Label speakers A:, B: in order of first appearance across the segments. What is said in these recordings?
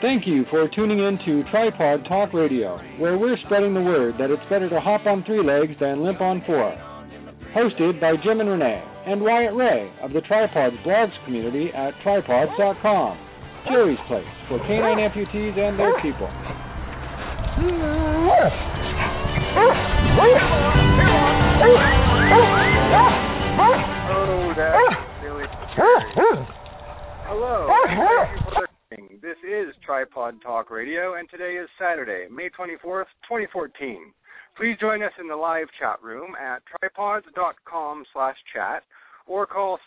A: Thank you for tuning in to Tripawd Talk Radio, where we're spreading the word that it's better to hop on three legs than limp on four. Hosted by Jim and Renee and Wyatt Ray of the Tripawds blogs community at tripawds.com. Jerry's place for canine amputees and their people.
B: Oh, that's really. Hello. This is Tripawd Talk Radio, and today is Saturday, May 24th, 2014. Please join us in the live chat room at tripawds.com slash chat or call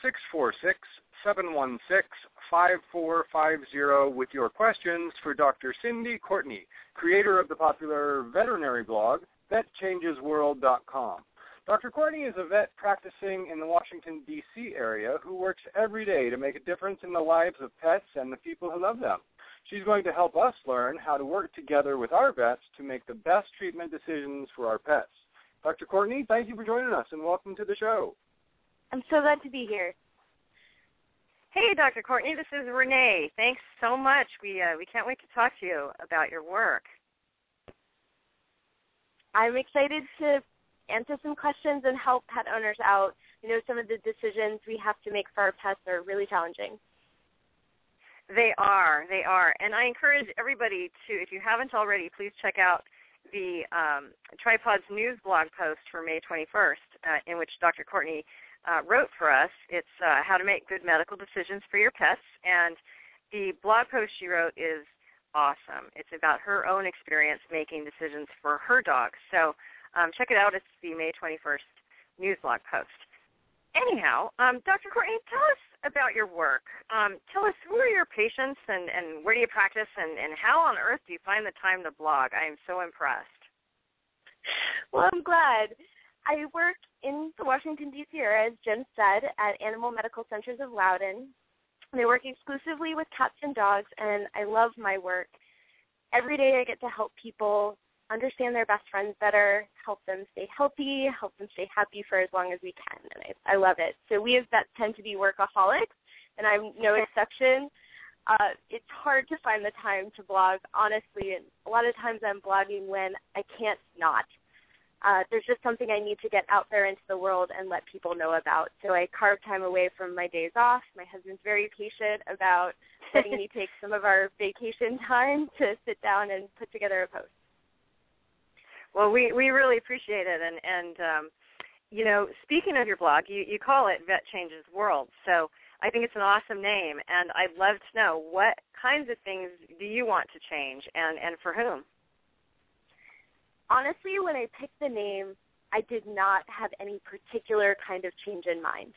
B: 646-716-5450 with your questions for Dr. Cindy Courtney, creator of the popular veterinary blog, VetChangesWorld.com. Dr. Courtney is a vet practicing in the Washington, D.C. area who works every day to make a difference in the lives of pets and the people who love them. She's going to help us learn how to work together with our vets to make the best treatment decisions for our pets. Dr. Courtney, thank you for joining us and welcome to the show.
C: I'm so glad to be here.
D: Hey, Dr. Courtney, this is Renee. Thanks so much. We uh, we can't wait to talk to you about your work.
C: I'm excited to answer some questions and help pet owners out. You know, some of the decisions we have to make for our pets are really challenging.
D: They are, they are, and I encourage everybody to, if you haven't already, please check out the um, Tripawds News blog post for May 21st, uh, in which Dr. Courtney uh, wrote for us. It's uh, how to make good medical decisions for your pets, and the blog post she wrote is awesome. It's about her own experience making decisions for her dog. So um, check it out. It's the May 21st news blog post. Anyhow, um, Dr. Courtney, tell us about your work. Um, tell us who are your patients and, and where do you practice and, and how on earth do you find the time to blog? I am so impressed.
C: Well, I'm glad. I work in the Washington, D.C. area, as Jen said, at Animal Medical Centers of Loudoun. They work exclusively with cats and dogs, and I love my work. Every day I get to help people understand their best friends better, help them stay healthy, help them stay happy for as long as we can, and I, I love it. So we as vets tend to be workaholics, and I'm no exception. Uh, it's hard to find the time to blog, honestly, and a lot of times I'm blogging when I can't not. Uh, there's just something I need to get out there into the world and let people know about. So I carve time away from my days off. My husband's very patient about letting me take some of our vacation time to sit down and put together a post.
D: Well, we we really appreciate it, and and um, you know, speaking of your blog, you you call it Vet Changes World, so I think it's an awesome name, and I'd love to know what kinds of things do you want to change, and and for whom.
C: Honestly, when I picked the name, I did not have any particular kind of change in mind.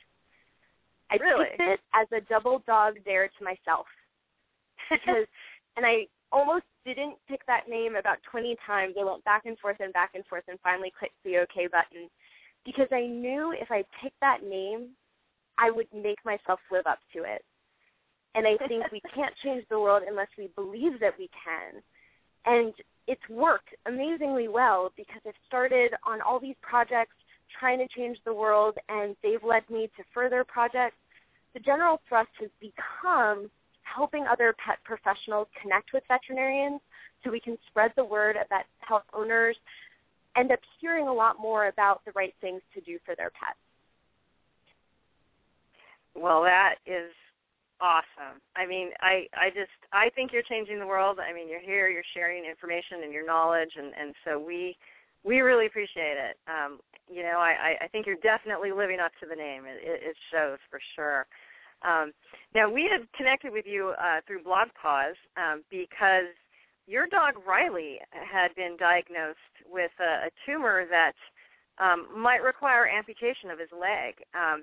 C: I
D: Really?
C: picked it as a double dog dare to myself because, and I almost didn't pick that name about 20 times. I went back and forth and back and forth and finally clicked the OK button because I knew if I picked that name, I would make myself live up to it. And I think we can't change the world unless we believe that we can. And it's worked amazingly well because I've started on all these projects trying to change the world and they've led me to further projects. The general thrust has become helping other pet professionals connect with veterinarians so we can spread the word about how owners end up hearing a lot more about the right things to do for their pets.
D: Well, that is awesome. I mean, I I just I think you're changing the world. I mean, you're here, you're sharing information and your knowledge, and and so we we really appreciate it. Um, you know, I I think you're definitely living up to the name. It, it shows for sure. Um, now we had connected with you uh, through Blog Pause um, because your dog Riley had been diagnosed with a, a tumor that um, might require amputation of his leg. Um,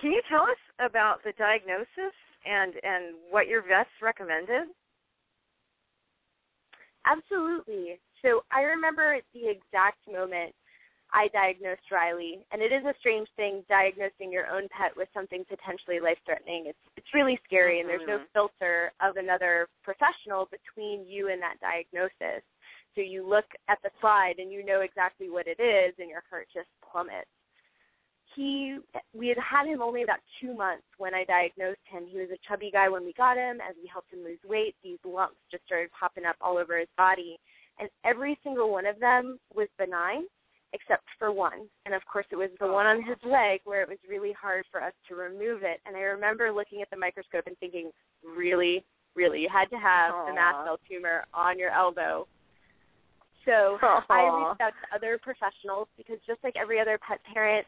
D: can you tell us about the diagnosis and and what your vets recommended?
C: Absolutely. So I remember the exact moment I diagnosed Riley, and it is a strange thing diagnosing your own pet with something potentially life-threatening. It's it's really scary, and there's no
D: Mhm.
C: filter of another professional between you and that diagnosis. So you look at the slide and you know exactly what it is, and your heart just plummets. He, we had had him only about two months when I diagnosed him. He was a chubby guy when we got him. As we helped him lose weight, these lumps just started popping up all over his body, and every single one of them was benign except for one. And of course, it was the oh. one on his leg where it was really hard for us to remove it. And I remember looking at the microscope and thinking, really, really, you had to have the
D: Aw.
C: mast cell tumor on your elbow. So
D: Aw.
C: I reached out to other professionals because just like every other pet parent,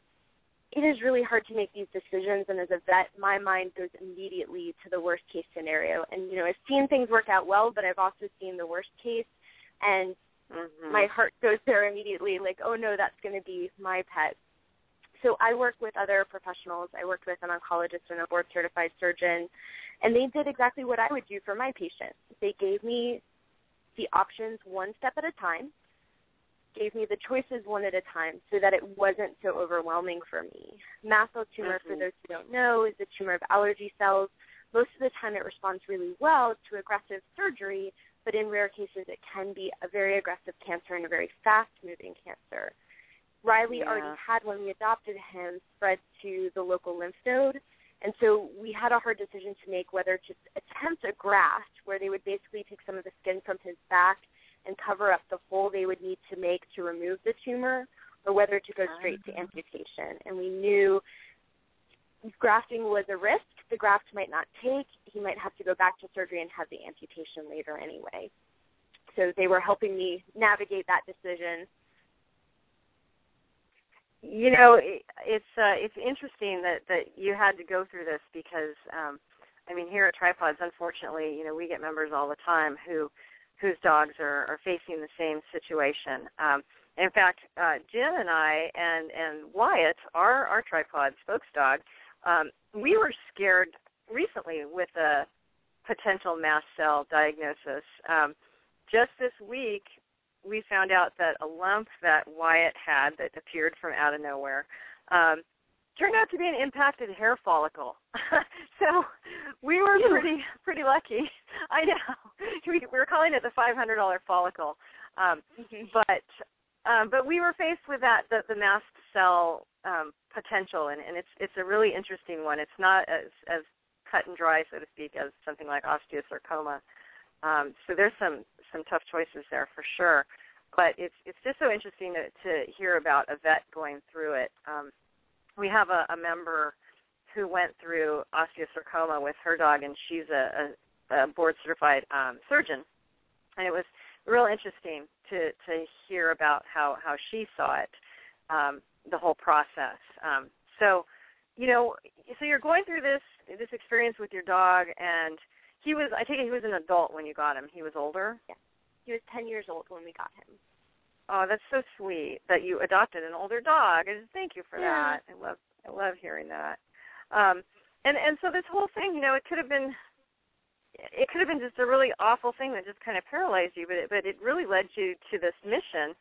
C: it is really hard to make these decisions. And as a vet, my mind goes immediately to the worst case scenario. And you know, I've seen things work out well, but I've also seen the worst case. And
D: Mhm.
C: my heart goes there immediately like oh no that's going to be my pet. So i work with other professionals. I worked with an oncologist and a board certified surgeon and they did exactly what i would do for my patients. They gave me the options one step at a time gave me the choices one at a time so that it wasn't so overwhelming for me. Mast cell tumor for
D: Mhm.
C: those who don't know is a tumor of allergy cells. Most of the time it responds really well to aggressive surgery but in rare cases it can be a very aggressive cancer and a very fast moving cancer. Riley
D: Yeah.
C: already had when we adopted him spread to the local lymph node and so we had a hard decision to make whether to attempt a graft where they would basically take some of the skin from his back and cover up the hole they would need to make to remove the tumor or whether to go ah. straight to amputation. And we knew grafting was a risk. The graft might not take. He might have to go back to surgery and have the amputation later anyway. So they were helping me navigate that decision.
D: you know it, it's uh it's interesting that that you had to go through this because um i mean here at Tripawds unfortunately you know we get members all the time who whose dogs are are facing the same situation um in fact uh jim and i and and wyatt our our Tripawd spokes dog um we were scared recently with a potential mast cell diagnosis um just this week we found out that a lump that Wyatt had that appeared from out of nowhere um, turned out to be an impacted hair follicle. so we were pretty pretty lucky. I know we, we were calling it the five hundred dollar follicle, um, but um, but we were faced with that the, the mast cell um, potential, and, and it's it's a really interesting one. It's not as as cut and dry, so to speak, as something like osteosarcoma. Um, so there's some some tough choices there for sure. But it's it's just so interesting to, to hear about a vet going through it. Um, we have a, a member who went through osteosarcoma with her dog, and she's a, a, a board certified um, surgeon. And it was real interesting to to hear about how how she saw it, um, the whole process. Um, so, you know, so you're going through this this experience with your dog, and he was I take it he was an adult when you got him. He was older.
C: Yeah, he was 10 years old when we got him.
D: Oh, that's so sweet that you adopted an older dog. And thank you for
C: Yeah.
D: that. I love I love hearing that. Um and and so this whole thing, you know, it could have been it could have been just a really awful thing that just kind of paralyzed you, but it, but it really led you to this mission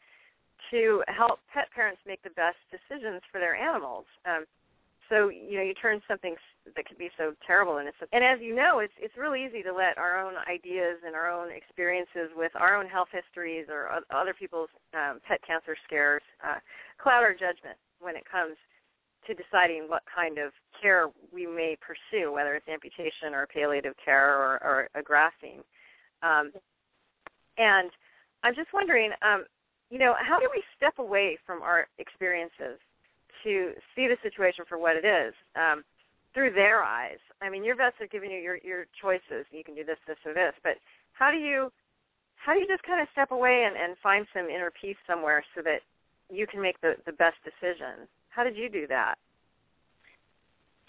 D: to help pet parents make the best decisions for their animals. Um so you know you turn something that could be so terrible and it's and as you know it's it's really easy to let our own ideas and our own experiences with our own health histories or other people's um, pet cancer scares uh, cloud our judgment when it comes to deciding what kind of care we may pursue, whether it's amputation or palliative care or, or a grafting. Um, and I'm just wondering, um, you know, how do we step away from our experiences to see the situation for what it is um, through their eyes? I mean, your vets are giving you your your choices. You can do this, this, or this. But how do you how do you just kind of step away and, and find some inner peace somewhere so that you can make the the best decision? How did you do that?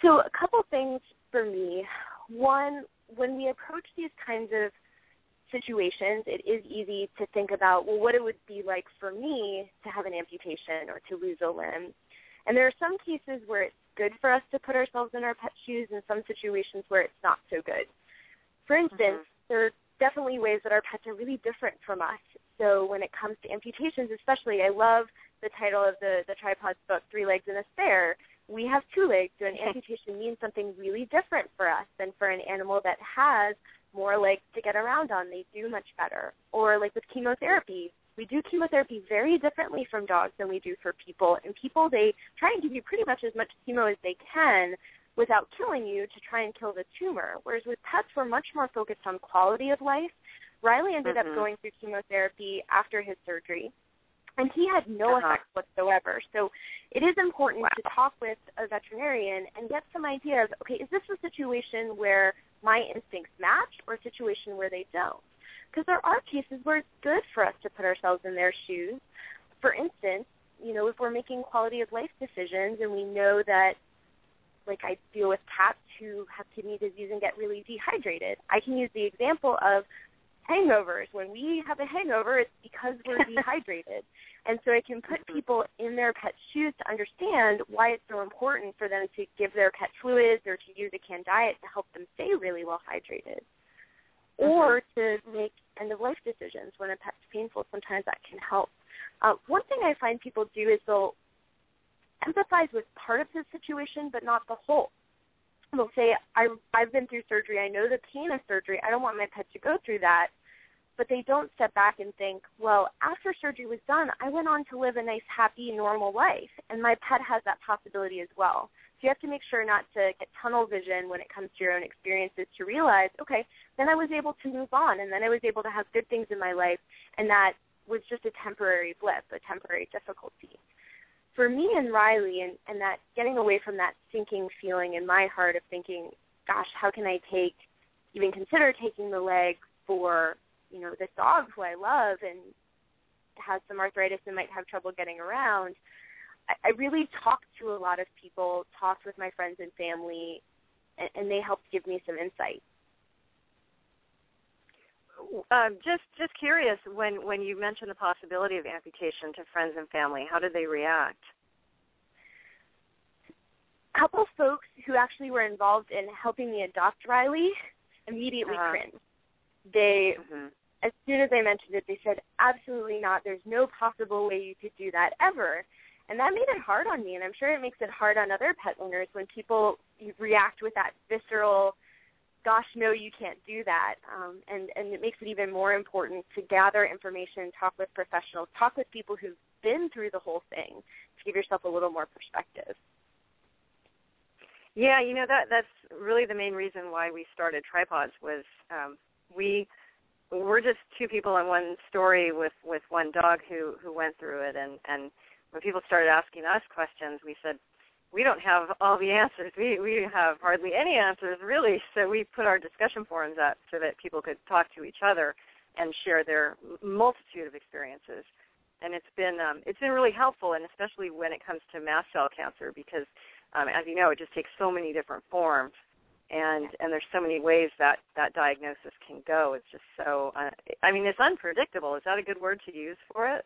C: So, a couple things for me. One, when we approach these kinds of situations, it is easy to think about, well, what it would be like for me to have an amputation or to lose a limb. And there are some cases where it's good for us to put ourselves in our pet shoes and some situations where it's not so good. For mm-hmm. instance, there are definitely ways that our pets are really different from us. So when it comes to amputations, especially, I love the title of the the Tripawds' book, Three Legs and a Spare. We have two legs, so an amputation means something really different for us than for an animal that has more legs to get around on. They do much better. Or like with chemotherapy, we do chemotherapy very differently from dogs than we do for people. And people they try and give you pretty much as much chemo as they can without killing you to try and kill the tumor. Whereas with pets we're much more focused on quality of life. Riley ended
D: Mhm.
C: up going through chemotherapy after his surgery and he had no
D: Uh-huh.
C: effects whatsoever. So it is important
D: Wow.
C: to talk with a veterinarian and get some idea of okay, is this a situation where my instincts match or a situation where they don't? Because there are cases where it's good for us to put ourselves in their shoes. For instance, you know, if we're making quality of life decisions and we know that like I deal with cats who have kidney disease and get really dehydrated. I can use the example of hangovers. When we have a hangover, it's because we're dehydrated. And so I can put
D: Mhm.
C: people in their pet's shoes to understand why it's so important for them to give their pet fluids or to use a canned diet to help them stay really well hydrated. Or to make end of life decisions when a pet's painful. Sometimes that can help. Uh, one thing I find people do is they'll empathize with part of the situation but not the whole. They'll say, I, I've been through surgery. I know the pain of surgery. I don't want my pet to go through that but they don't step back and think, well, after surgery was done, I went on to live a nice, happy, normal life, and my pet has that possibility as well. So you have to make sure not to get tunnel vision when it comes to your own experiences to realize, okay, then I was able to move on, and then I was able to have good things in my life, and that was just a temporary blip, a temporary difficulty. For me and Riley, and, and that getting away from that sinking feeling in my heart of thinking, gosh, how can I take, even consider taking the leg for you know this dog who I love and has some arthritis and might have trouble getting around. I, I really talked to a lot of people, talked with my friends and family, and, and they helped give me some insight.
D: Um, just just curious when when you mentioned the possibility of amputation to friends and family, how did they react?
C: A couple of folks who actually were involved in helping me adopt Riley immediately
D: Uh-huh.
C: cringed. They
D: Mm-hmm.
C: as soon as I mentioned it, they said, absolutely not. There's no possible way you could do that ever. And that made it hard on me, and I'm sure it makes it hard on other pet owners when people react with that visceral, gosh, no, you can't do that. Um, and, and it makes it even more important to gather information, talk with professionals, talk with people who've been through the whole thing to give yourself a little more perspective.
D: Yeah, you know that that's really the main reason why we started Tripawds was um, we we're just two people in one story with with one dog who who went through it and and when people started asking us questions we said we don't have all the answers. We we have hardly any answers really. So we put our discussion forums up so that people could talk to each other and share their multitude of experiences. And it's been um, it's been really helpful and especially when it comes to mast cell cancer because um, as you know it just takes so many different forms and and there's so many ways that that diagnosis can go. It's just so uh, i mean it's unpredictable. Is that a good word to use for it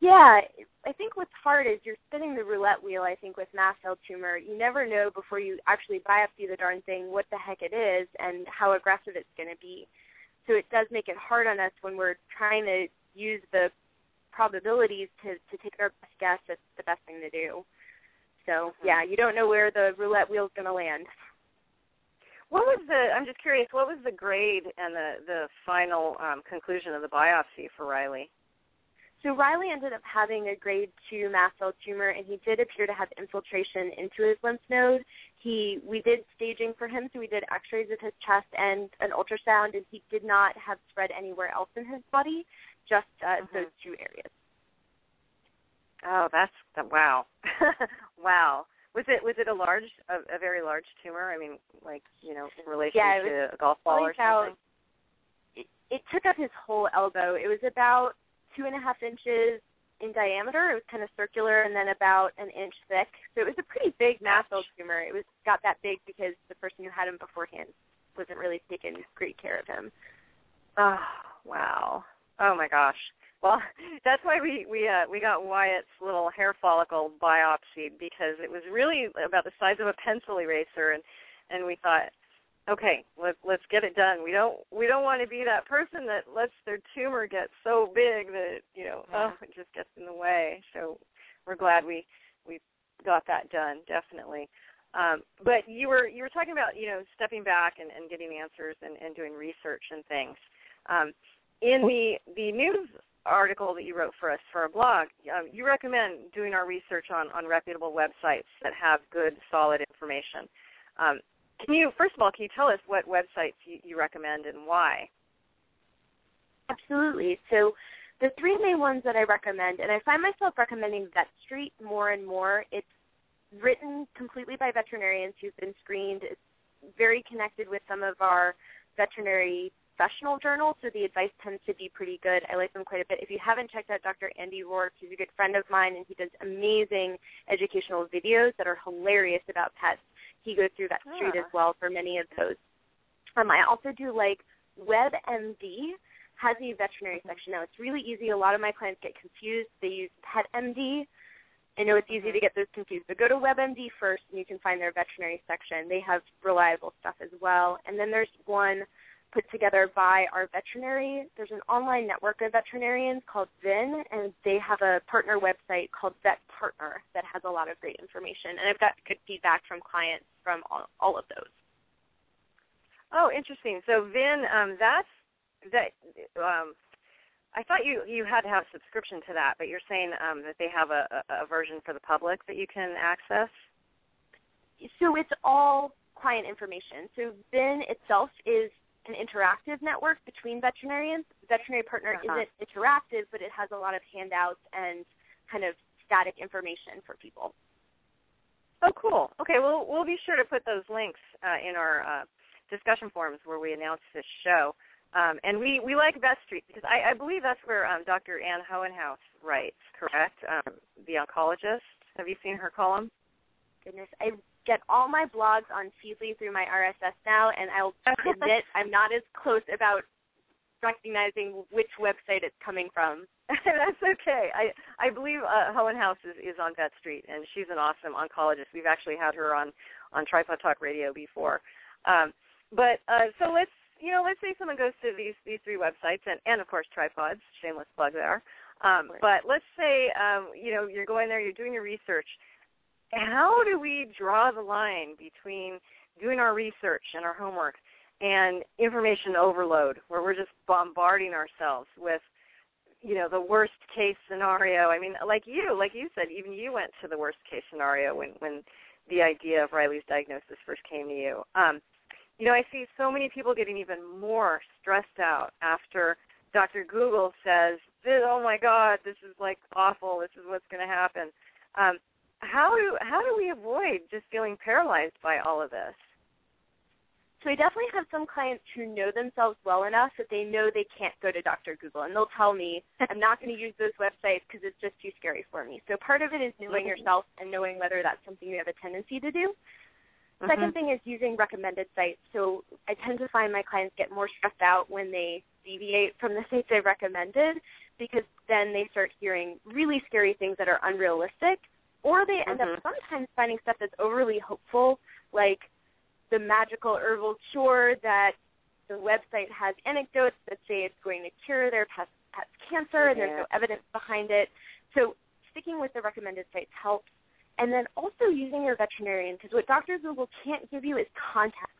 C: Yeah, I think what's hard is you're spinning the roulette wheel. I think with mast cell tumor, you never know before you actually biopsy the darn thing what the heck it is and how aggressive it's going to be. So it does make it hard on us when we're trying to use the probabilities to to take our best guess at the best thing to do. So yeah, you don't know where the roulette wheel's going to land.
D: what was the i'm just curious what was the grade and the the final um conclusion of the biopsy for riley
C: So Riley ended up having a grade two mast cell tumor, and he did appear to have infiltration into his lymph node. He we did staging for him, so we did X-rays of his chest and an ultrasound, and he did not have spread anywhere else in his body, just uh,
D: Mhm.
C: those two areas.
D: oh that's that wow wow was it was it a large a, a very large tumor i mean like you know in relation
C: Yeah,
D: to a golf ball or something
C: it, it took up his whole elbow. It was about two and a half inches in diameter. It was kind of circular and then about an inch thick. So it was a pretty big mast cell tumor. It was got that big because the person who had him beforehand wasn't really taking great care of him.
D: Oh wow! Oh my gosh! Well, that's why we we uh, we got Wyatt's little hair follicle biopsy because it was really about the size of a pencil eraser, and and we thought, okay, let's let's get it done. We don't we don't want to be that person that lets their tumor get so big that you know oh it just gets in the way. So we're glad we we got that done definitely. Um, but you were you were talking about you know stepping back and, and getting answers and, and doing research and things. Um, in the the news article that you wrote for us for a blog, um, you recommend doing our research on on reputable websites that have good solid information. Um, can you, first of all, can you tell us what websites you, you recommend and why?
C: Absolutely. So the three main ones that I recommend, and I find myself recommending Vet Street more and more. It's written completely by veterinarians who've been screened. It's very connected with some of our veterinary professional journals, so the advice tends to be pretty good. I like them quite a bit. If you haven't checked out Dr. Andy Roark, he's a good friend of mine, and he does amazing educational videos that are hilarious about pets he goes through Vetstreet
D: Ah.
C: as well for many of those. Um, I also do like WebMD has a veterinary section now. It's really easy. A lot of my clients get confused. They use PetMD. I know it's easy to get those confused, but go to WebMD first, and you can find their veterinary section. They have reliable stuff as well. And then there's one put together by our veterinary. There's an online network of veterinarians called VIN, and they have a partner website called Vet Partner that has a lot of great information. And I've got good feedback from clients from all, all of those.
D: Oh, interesting. So Vin, um, that's that. Um, I thought you you had to have a subscription to that, but you're saying um, that they have a, a, a version for the public that you can access.
C: So it's all client information. So VIN itself is an interactive network between veterinarians. Veterinary Partner
D: Uh-huh.
C: isn't interactive, but it has a lot of handouts and kind of static information for people.
D: Oh, cool. Okay, well, we'll be sure to put those links uh, in our uh, discussion forums where we announce this show. Um, and we, we like Vetstreet because I, I believe that's where um, Dr. Ann Hohenhaus writes, correct? Um, the oncologist. Have you seen her column?
C: Goodness, I get all my blogs on Feedly through my RSS now, and I'll admit I'm not as close about recognizing which website it's coming from.
D: That's okay. I I believe uh, Hohenhaus is, is on Vet Street, and she's an awesome oncologist. We've actually had her on on Tripawd Talk Radio before. Um, but uh, so let's you know let's say someone goes to these these three websites, and and of course Tripawds. Shameless plug there. Um, but let's say um, you know you're going there, you're doing your research. How do we draw the line between doing our research and our homework and information overload, where we're just bombarding ourselves with you know the worst case scenario? I mean like you like you said even you went to the worst case scenario when when the idea of riley's diagnosis first came to you. Um you know i see so many people getting even more stressed out after dr google says "This- oh my god this is like awful. This is what's going to happen. Um how do how do we avoid just feeling paralyzed by all of this
C: So I definitely have some clients who know themselves well enough that they know they can't go to Dr. Google, and they'll tell me, I'm not going to use those websites because it's just too scary for me. So part of it is knowing mm-hmm. yourself and knowing whether that's something you have a tendency to do. Mm-hmm. Second thing is using recommended sites. So I tend to find my clients get more stressed out when they deviate from the sites I recommended because then they start hearing really scary things that are unrealistic, or they end
D: Mhm.
C: up sometimes finding stuff that's overly hopeful, like the magical herbal cure that the website has anecdotes that say it's going to cure their pet's, pet's cancer and there's no evidence behind it. So sticking with the recommended sites helps. And then also using your veterinarian because what Dr. Google can't give you is context.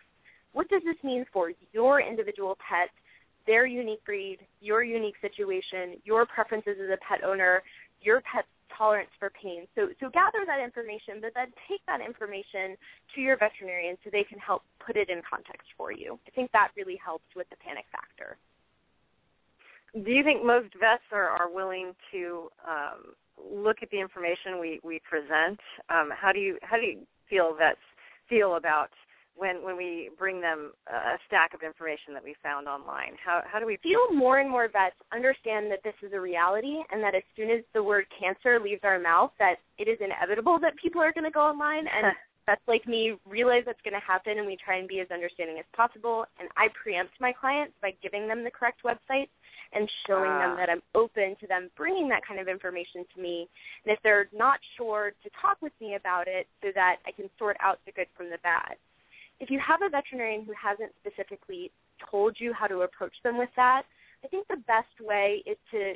C: What does this mean for your individual pet, their unique breed, your unique situation, your preferences as a pet owner, your pet's tolerance for pain. So so gather that information, but then take that information to your veterinarian so they can help put it in context for you. I think that really helps with the panic factor.
D: do you think most vets are, are willing to um, look at the information we, we present? Um, how do you how do you feel vets feel about when when we bring them a stack of information that we found online? How how do we
C: feel more and more vets understand that this is a reality and that as soon as the word cancer leaves our mouth that it is inevitable that people are going to go online and vets like me realize that's going to happen and we try and be as understanding as possible and I preempt my clients by giving them the correct websites and showing
D: Ah.
C: them that I'm open to them bringing that kind of information to me and if they're not sure to talk with me about it so that I can sort out the good from the bad if you have a veterinarian who hasn't specifically told you how to approach them with that, I think the best way is to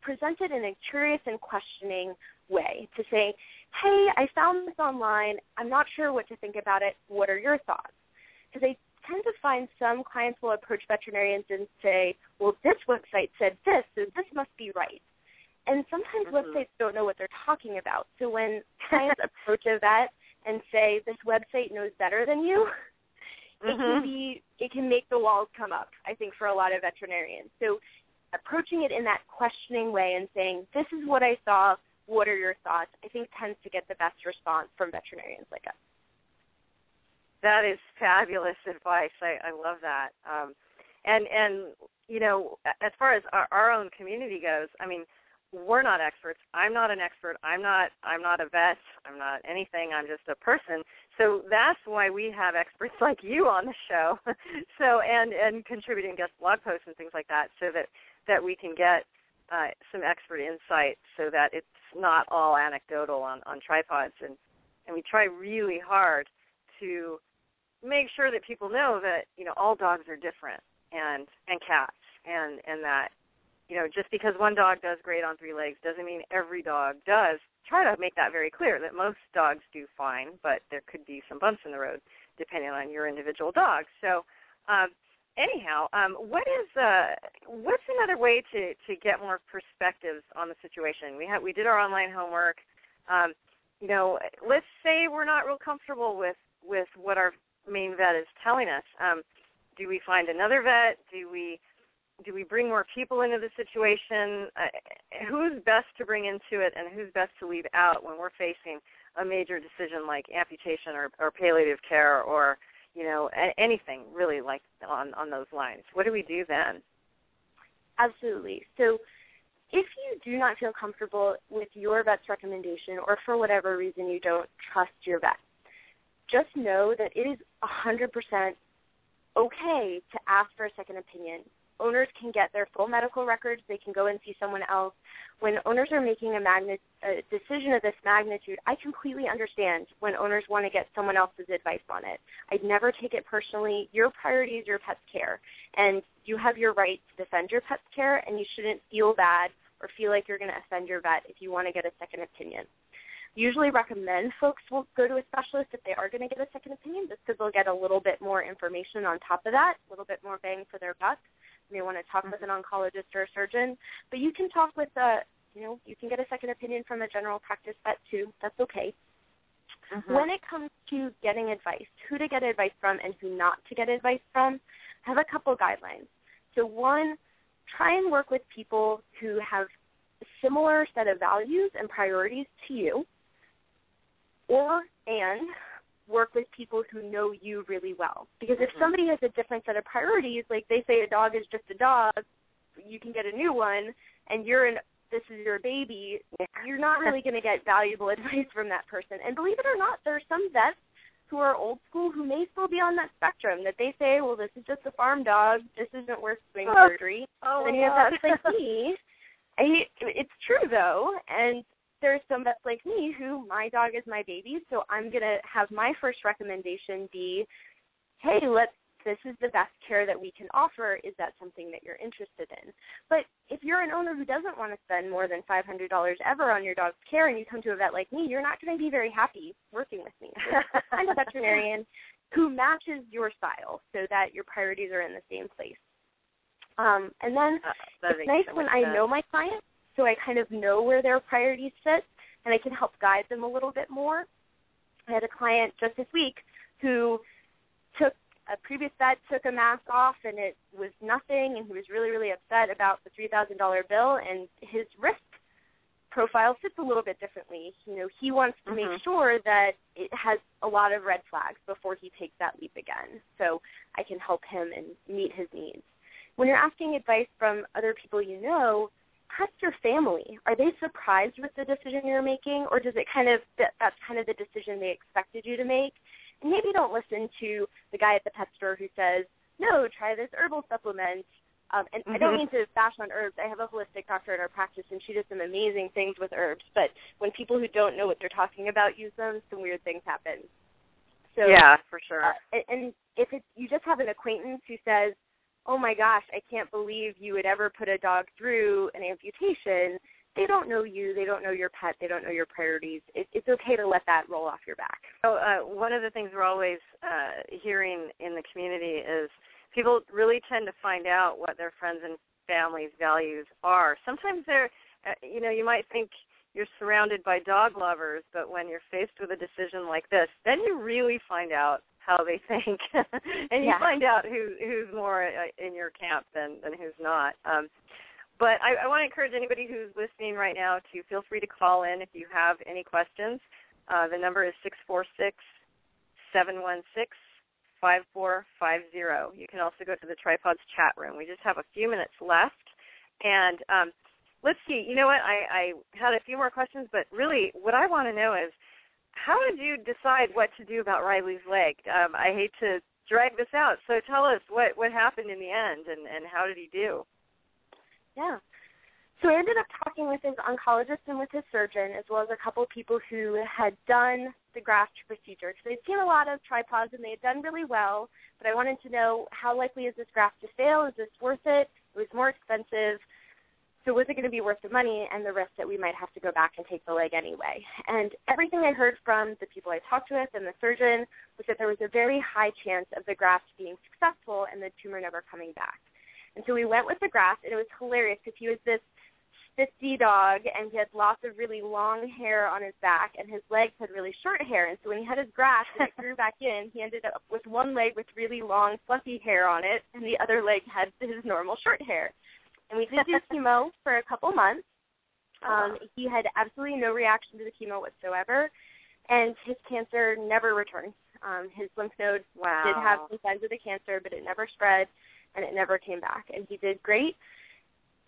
C: present it in a curious and questioning way to say, hey, I found this online. I'm not sure what to think about it. What are your thoughts? Because I tend to find some clients will approach veterinarians and say, well, this website said this, so this must be right. And sometimes
D: Mhm.
C: websites don't know what they're talking about. So when clients approach a vet and say, this website knows better than you, it can
D: Mhm.
C: be it can make the walls come up i think for a lot of veterinarians so approaching it in that questioning way and saying this is what i saw what are your thoughts i think tends to get the best response from veterinarians like us
D: That is fabulous advice. I, I love that. Um, and and you know, as far as our, our own community goes, I mean, we're not experts. I'm not an expert. I'm not I'm not a vet. I'm not anything. I'm just a person. So that's why we have experts like you on the show. so and and contributing guest blog posts and things like that, so that that we can get uh, some expert insight, so that it's not all anecdotal on on Tripawds. And and we try really hard to make sure that people know that you know all dogs are different and and cats and and that you know just because one dog does great on three legs doesn't mean every dog does try to make that very clear that most dogs do fine but there could be some bumps in the road depending on your individual dog so um anyhow um what is uh what's another way to to get more perspectives on the situation we have we did our online homework um you know let's say we're not real comfortable with with what our main vet is telling us. Um, do we find another vet? Do we do we bring more people into the situation? Uh, who's best to bring into it, and who's best to leave out when we're facing a major decision like amputation or, or palliative care, or you know a- anything really like on on those lines? What do we do then?
C: absolutely so if you do not feel comfortable with your vet's recommendation or for whatever reason you don't trust your vet just know that it is 100% okay to ask for a second opinion. Owners can get their full medical records. They can go and see someone else. When owners are making a, magni- a decision of this magnitude, I completely understand when owners want to get someone else's advice on it. I'd never take it personally. Your priority is your pet's care, and you have your right to defend your pet's care, and you shouldn't feel bad or feel like you're going to offend your vet if you want to get a second opinion usually recommend folks will go to a specialist if they are going to get a second opinion just because they'll get a little bit more information on top of that, a little bit more bang for their buck. You may want to talk with an oncologist or a surgeon, but you can talk with a, you know, you can get a second opinion from a general practice vet too. That's okay.
D: Mm-hmm.
C: When it comes to getting advice, who to get advice from and who not to get advice from, I have a couple guidelines. So one, try and work with people who have a similar set of values and priorities to you or and work with people who know you really well. Because if
D: Mhm.
C: somebody has a different set of priorities, like they say a dog is just a dog, you can get a new one, and you're an this is your baby, you're not really going to get valuable advice from that person. And believe it or not, there are some vets who are old school who may still be on that spectrum that they say, well, this is just a farm dog, this isn't worth doing
D: Oh.
C: surgery.
D: Oh,
C: then
D: my
C: you have vets like me. I, it's true though, and there's some vets like me who my dog is my baby, so I'm gonna have my first recommendation be, hey, let's. This is the best care that we can offer. Is that something that you're interested in? But if you're an owner who doesn't want to spend more than $500 ever on your dog's care, and you come to a vet like me, you're not going to be very happy working with me. I'm a veterinarian who matches your style, so that your priorities are in the same place. Um, and then
D: Uh,
C: it's nice when
D: much
C: I
D: sense.
C: know my clients, so I kind of know where their priorities sit, and I can help guide them a little bit more. I had a client just this week who took a previous vet took a mask off and it was nothing, and he was really really upset about the three thousand dollar bill, and his risk profile sits a little bit differently. You know, he wants to
D: Mhm.
C: make sure that it has a lot of red flags before he takes that leap again. So I can help him and meet his needs when you're asking advice from other people you know, ask your family. Are they surprised with the decision you're making, or does it kind of that, that's kind of the decision they expected you to make? And maybe don't listen to the guy at the pet store who says, "No, try this herbal supplement." Um, and I don't
D: Mhm.
C: mean to bash on herbs. I have a holistic doctor in our practice, and she does some amazing things with herbs. But when people who don't know what they're talking about use them, some weird things happen. So
D: yeah, for sure.
C: uh, and- and if it's you just have an acquaintance who says, "Oh my gosh, I can't believe you would ever put a dog through an amputation," they don't know you, they don't know your pet, they don't know your priorities. It, it's okay to let that roll off your back.
D: So uh, one of the things we're always uh, hearing in the community is people really tend to find out what their friends and family's values are. Sometimes they're, uh, you know, you might think you're surrounded by dog lovers, but when you're faced with a decision like this, then you really find out how they think, and you
C: Yeah.
D: find out who who's more uh, in your camp than than who's not. Um, but I, I want to encourage anybody who's listening right now to feel free to call in if you have any questions. Uh, the number is six four six seven one six five four five zero. You can also go to the Tripawds chat room. We just have a few minutes left, and um, let's see. You know what? I, I had a few more questions, but really, what I want to know is how did you decide what to do about Riley's leg? Um, I hate to drag this out, so tell us what what happened in the end, and and how did he do?
C: Yeah. So I ended up talking with his oncologist and with his surgeon, as well as a couple of people who had done the graft procedure. Because they'd seen a lot of tripawds and they had done really well, but I wanted to know how likely is this graft to fail? Is this worth it? It was more expensive. So was it going to be worth the money and the risk that we might have to go back and take the leg anyway? And everything I heard from the people I talked with and the surgeon was that there was a very high chance of the graft being successful and the tumor never coming back. And so we went with the graft, and it was hilarious because he was this 50 dog, and he had lots of really long hair on his back, and his legs had really short hair. And so when he had his graft and it grew back in, he ended up with one leg with really long, fluffy hair on it, and the other leg had his normal short hair. And we did do chemo for a couple months. Um, he had absolutely no reaction to the chemo whatsoever, and his cancer never returned. Um, his lymph node
D: Wow.
C: did have some signs of the cancer, but it never spread and it never came back. And he did great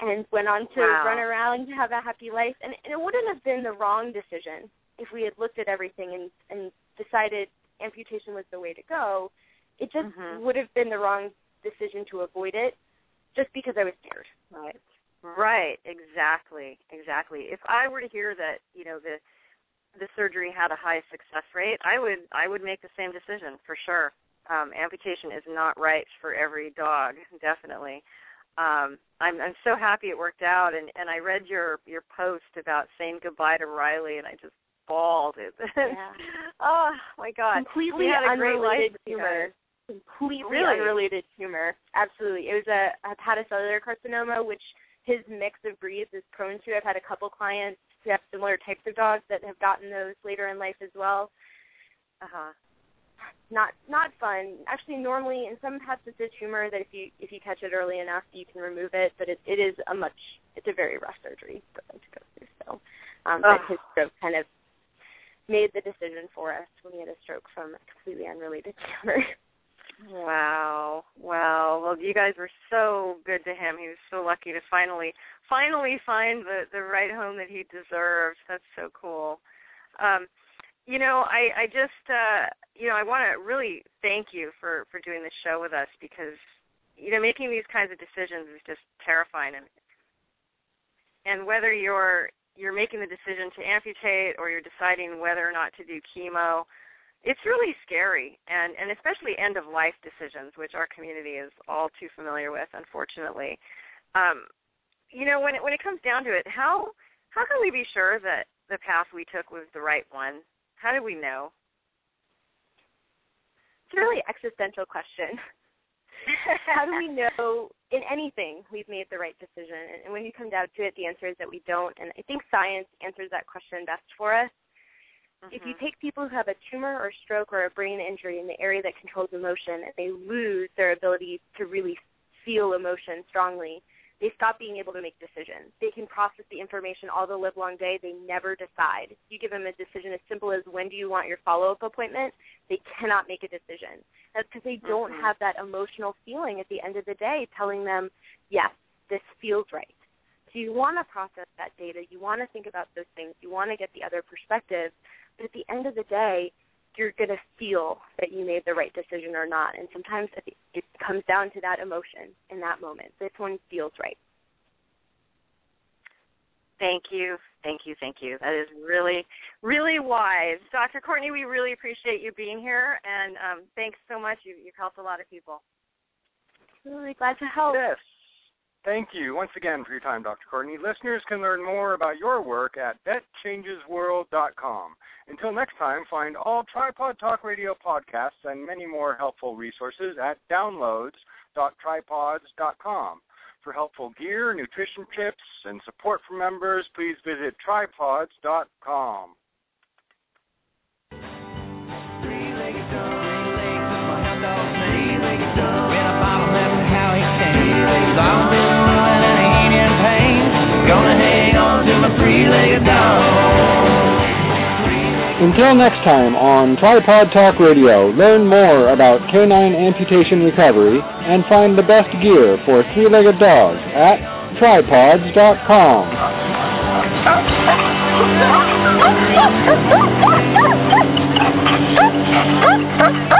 C: and went on to
D: Wow.
C: run around and have a happy life. And, and it wouldn't have been the wrong decision if we had looked at everything and, and decided amputation was the way to go. It just
D: Mhm.
C: would have been the wrong decision to avoid it just because I was scared.
D: Right. Right, exactly. Exactly. If I were to hear that, you know, the the surgery had a high success rate, I would I would make the same decision for sure. Um amputation is not right for every dog, definitely. Um I'm I'm so happy it worked out and and I read your your post about saying goodbye to Riley and I just bawled it.
C: Yeah.
D: oh my god.
C: Completely
D: we had a great life with you
C: tumor.
D: guys.
C: Completely
D: Really?
C: unrelated tumor. Absolutely. It was a hepatocellular carcinoma, which his mix of breeds is prone to. I've had a couple clients who have similar types of dogs that have gotten those later in life as well.
D: Uh-huh.
C: Not not fun. Actually, normally in some pets it's a tumor that if you if you catch it early enough you can remove it, but it it is a much it's a very rough surgery for them to go through. So, um, but his stroke kind of made the decision for us when he had a stroke from a completely unrelated tumor.
D: Wow. Wow. Well, you guys were so good to him. He was so lucky to finally finally find the the right home that he deserves. That's so cool. Um you know, I I just uh you know, I want to really thank you for for doing this show with us because you know, making these kinds of decisions is just terrifying and and whether you're you're making the decision to amputate or you're deciding whether or not to do chemo, it's really scary and and especially end of life decisions which our community is all too familiar with unfortunately um you know when it when it comes down to it how how can we be sure that the path we took was the right one how do we know
C: It's a really existential question. How do we know in anything we've made the right decision? And when you come down to it, the answer is that we don't. And I think science answers that question best for us. If you
D: Mhm.
C: take people who have a tumor or stroke or a brain injury in the area that controls emotion and they lose their ability to really feel emotion strongly, they stop being able to make decisions. They can process the information all the live long day. They never decide. You give them a decision as simple as when do you want your follow up appointment, they cannot make a decision. That's because they don't
D: Mhm.
C: have that emotional feeling at the end of the day telling them, yes, this feels right. So you want to process that data. You want to think about those things. You want to get the other perspective. But at the end of the day, you're going to feel that you made the right decision or not. And sometimes it- it comes down to that emotion in that moment. This one feels right.
D: Thank you, thank you, thank you. That is really, really wise, Dr. Courtney. We really appreciate you being here, and um, thanks so much. You, you've helped a lot of people.
C: Really glad to help.
B: Yes. Thank you once again for your time, Dr. Courtney. Listeners can learn more about your work at vetchangesworld.com. Until next time, find all Tripawd Talk Radio podcasts and many more helpful resources at downloads.tripawds.com. For helpful gear, nutrition tips, and support for members, please visit
E: tripawds.com.
A: Until next time on Tripawd Talk Radio, learn more about canine amputation recovery and find the best gear for three-legged dogs at
F: tripawds.com.